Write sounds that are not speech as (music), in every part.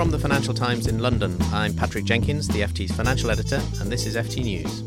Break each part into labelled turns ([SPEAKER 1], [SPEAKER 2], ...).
[SPEAKER 1] From the Financial Times in London, I'm Patrick Jenkins, the FT's financial editor, and this is FT News.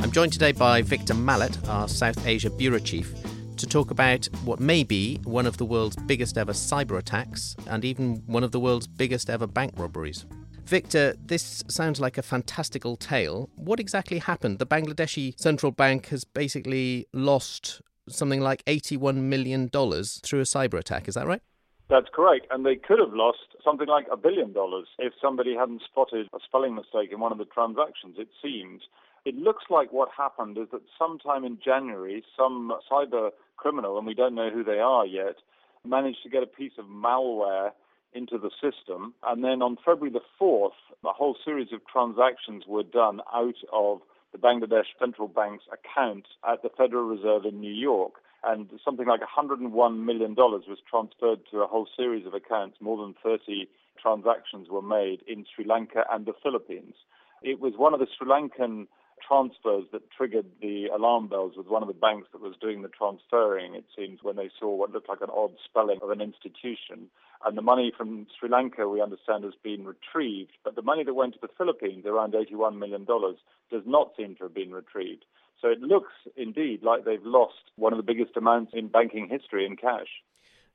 [SPEAKER 1] I'm joined today by Victor Mallet, our South Asia Bureau Chief, to talk about what may be one of the world's biggest ever cyber attacks and even one of the world's biggest ever bank robberies. Victor, this sounds like a fantastical tale. What exactly happened? The Bangladeshi central bank has basically lost something like $81 million through a cyber attack. Is that right?
[SPEAKER 2] That's correct. And they could have lost something like a billion dollars if somebody hadn't spotted a spelling mistake in one of the transactions, it seems. It looks like what happened is that sometime in January, some cyber criminal, and we don't know who they are yet, managed to get a piece of malware into the system. And then on February the 4th, a whole series of transactions were done out of the Bangladesh Central Bank's account at the Federal Reserve in New York. And something like $101 million was transferred to a whole series of accounts. More than 30 transactions were made in Sri Lanka and the Philippines. It was one of the Sri Lankan transfers that triggered the alarm bells with one of the banks that was doing the transferring, it seems, when they saw what looked like an odd spelling of an institution. And the money from Sri Lanka, we understand, has been retrieved. But the money that went to the Philippines, around $81 million, does not seem to have been retrieved. So it looks indeed like they've lost one of the biggest amounts in banking history in cash.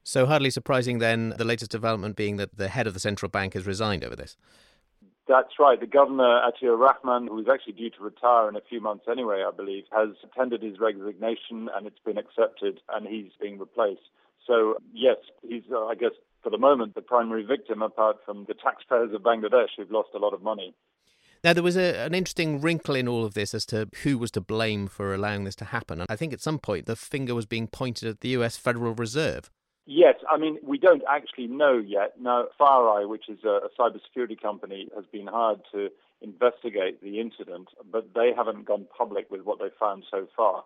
[SPEAKER 1] So, hardly surprising then, the latest development being that the head of the central bank has resigned over this.
[SPEAKER 2] That's right. The governor, Atiur Rahman, who is actually due to retire in a few months anyway, I believe, has tendered his resignation and it's been accepted and he's being replaced. So, yes, he's, uh, I guess, for the moment, the primary victim, apart from the taxpayers of Bangladesh who've lost a lot of money.
[SPEAKER 1] Now, there was a, an interesting wrinkle in all of this as to who was to blame for allowing this to happen. And I think at some point the finger was being pointed at the US Federal Reserve.
[SPEAKER 2] Yes, I mean, we don't actually know yet. Now, FireEye, which is a, a cybersecurity company, has been hired to investigate the incident, but they haven't gone public with what they found so far.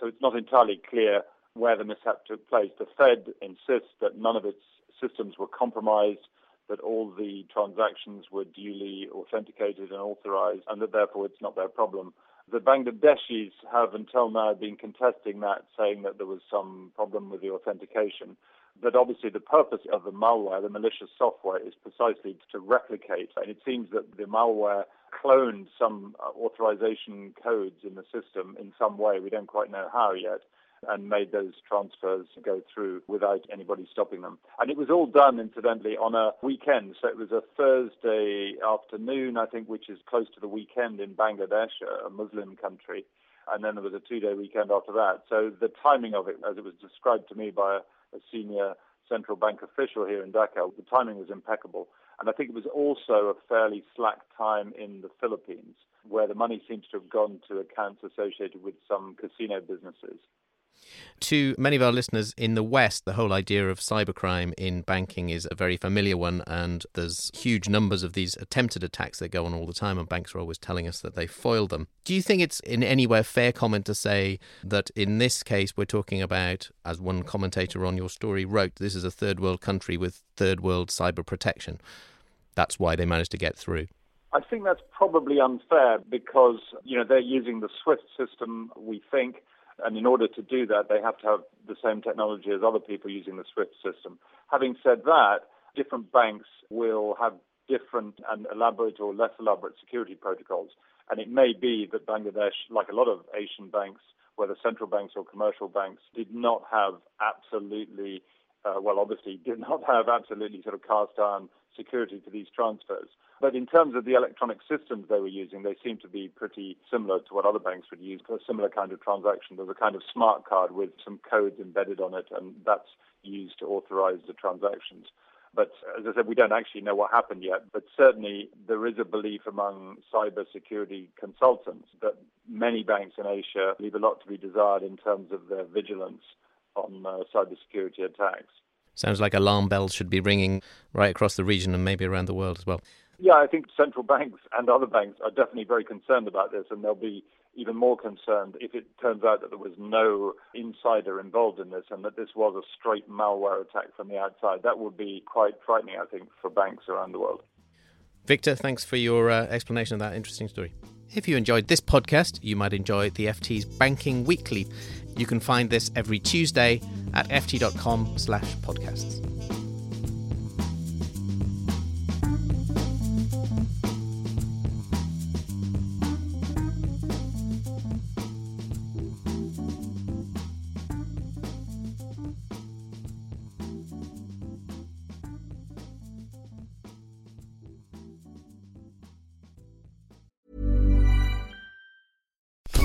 [SPEAKER 2] So it's not entirely clear where the mishap took place. The Fed insists that none of its systems were compromised, that all the transactions were duly authenticated and authorized, and that therefore it's not their problem. The Bangladeshis have until now been contesting that, saying that there was some problem with the authentication. But obviously, the purpose of the malware, the malicious software, is precisely to replicate. And it seems that the malware cloned some authorization codes in the system in some way. We don't quite know how yet and made those transfers go through without anybody stopping them. And it was all done, incidentally, on a weekend. So it was a Thursday afternoon, I think, which is close to the weekend in Bangladesh, a Muslim country. And then there was a two day weekend after that. So the timing of it, as it was described to me by a senior central bank official here in Dhaka, the timing was impeccable. And I think it was also a fairly slack time in the Philippines, where the money seems to have gone to accounts associated with some casino businesses.
[SPEAKER 1] To many of our listeners in the West, the whole idea of cybercrime in banking is a very familiar one, and there's huge numbers of these attempted attacks that go on all the time, and banks are always telling us that they foil them. Do you think it's in any way a fair comment to say that in this case we're talking about, as one commentator on your story wrote, this is a third world country with third world cyber protection? That's why they managed to get through.
[SPEAKER 2] I think that's probably unfair because, you know, they're using the SWIFT system, we think, and in order to do that, they have to have the same technology as other people using the SWIFT system. Having said that, different banks will have different and elaborate or less elaborate security protocols. And it may be that Bangladesh, like a lot of Asian banks, whether central banks or commercial banks, did not have absolutely, uh, well, obviously (laughs) did not have absolutely sort of cast iron security for these transfers. But in terms of the electronic systems they were using, they seem to be pretty similar to what other banks would use for a similar kind of transaction. There's a kind of smart card with some codes embedded on it, and that's used to authorize the transactions. But as I said, we don't actually know what happened yet. But certainly there is a belief among cybersecurity consultants that many banks in Asia leave a lot to be desired in terms of their vigilance on uh, cybersecurity attacks.
[SPEAKER 1] Sounds like alarm bells should be ringing right across the region and maybe around the world as well.
[SPEAKER 2] Yeah, I think central banks and other banks are definitely very concerned about this, and they'll be even more concerned if it turns out that there was no insider involved in this and that this was a straight malware attack from the outside. That would be quite frightening, I think, for banks around the world.
[SPEAKER 1] Victor, thanks for your uh, explanation of that interesting story. If you enjoyed this podcast, you might enjoy the FT's Banking Weekly. You can find this every Tuesday at ft.com slash podcasts.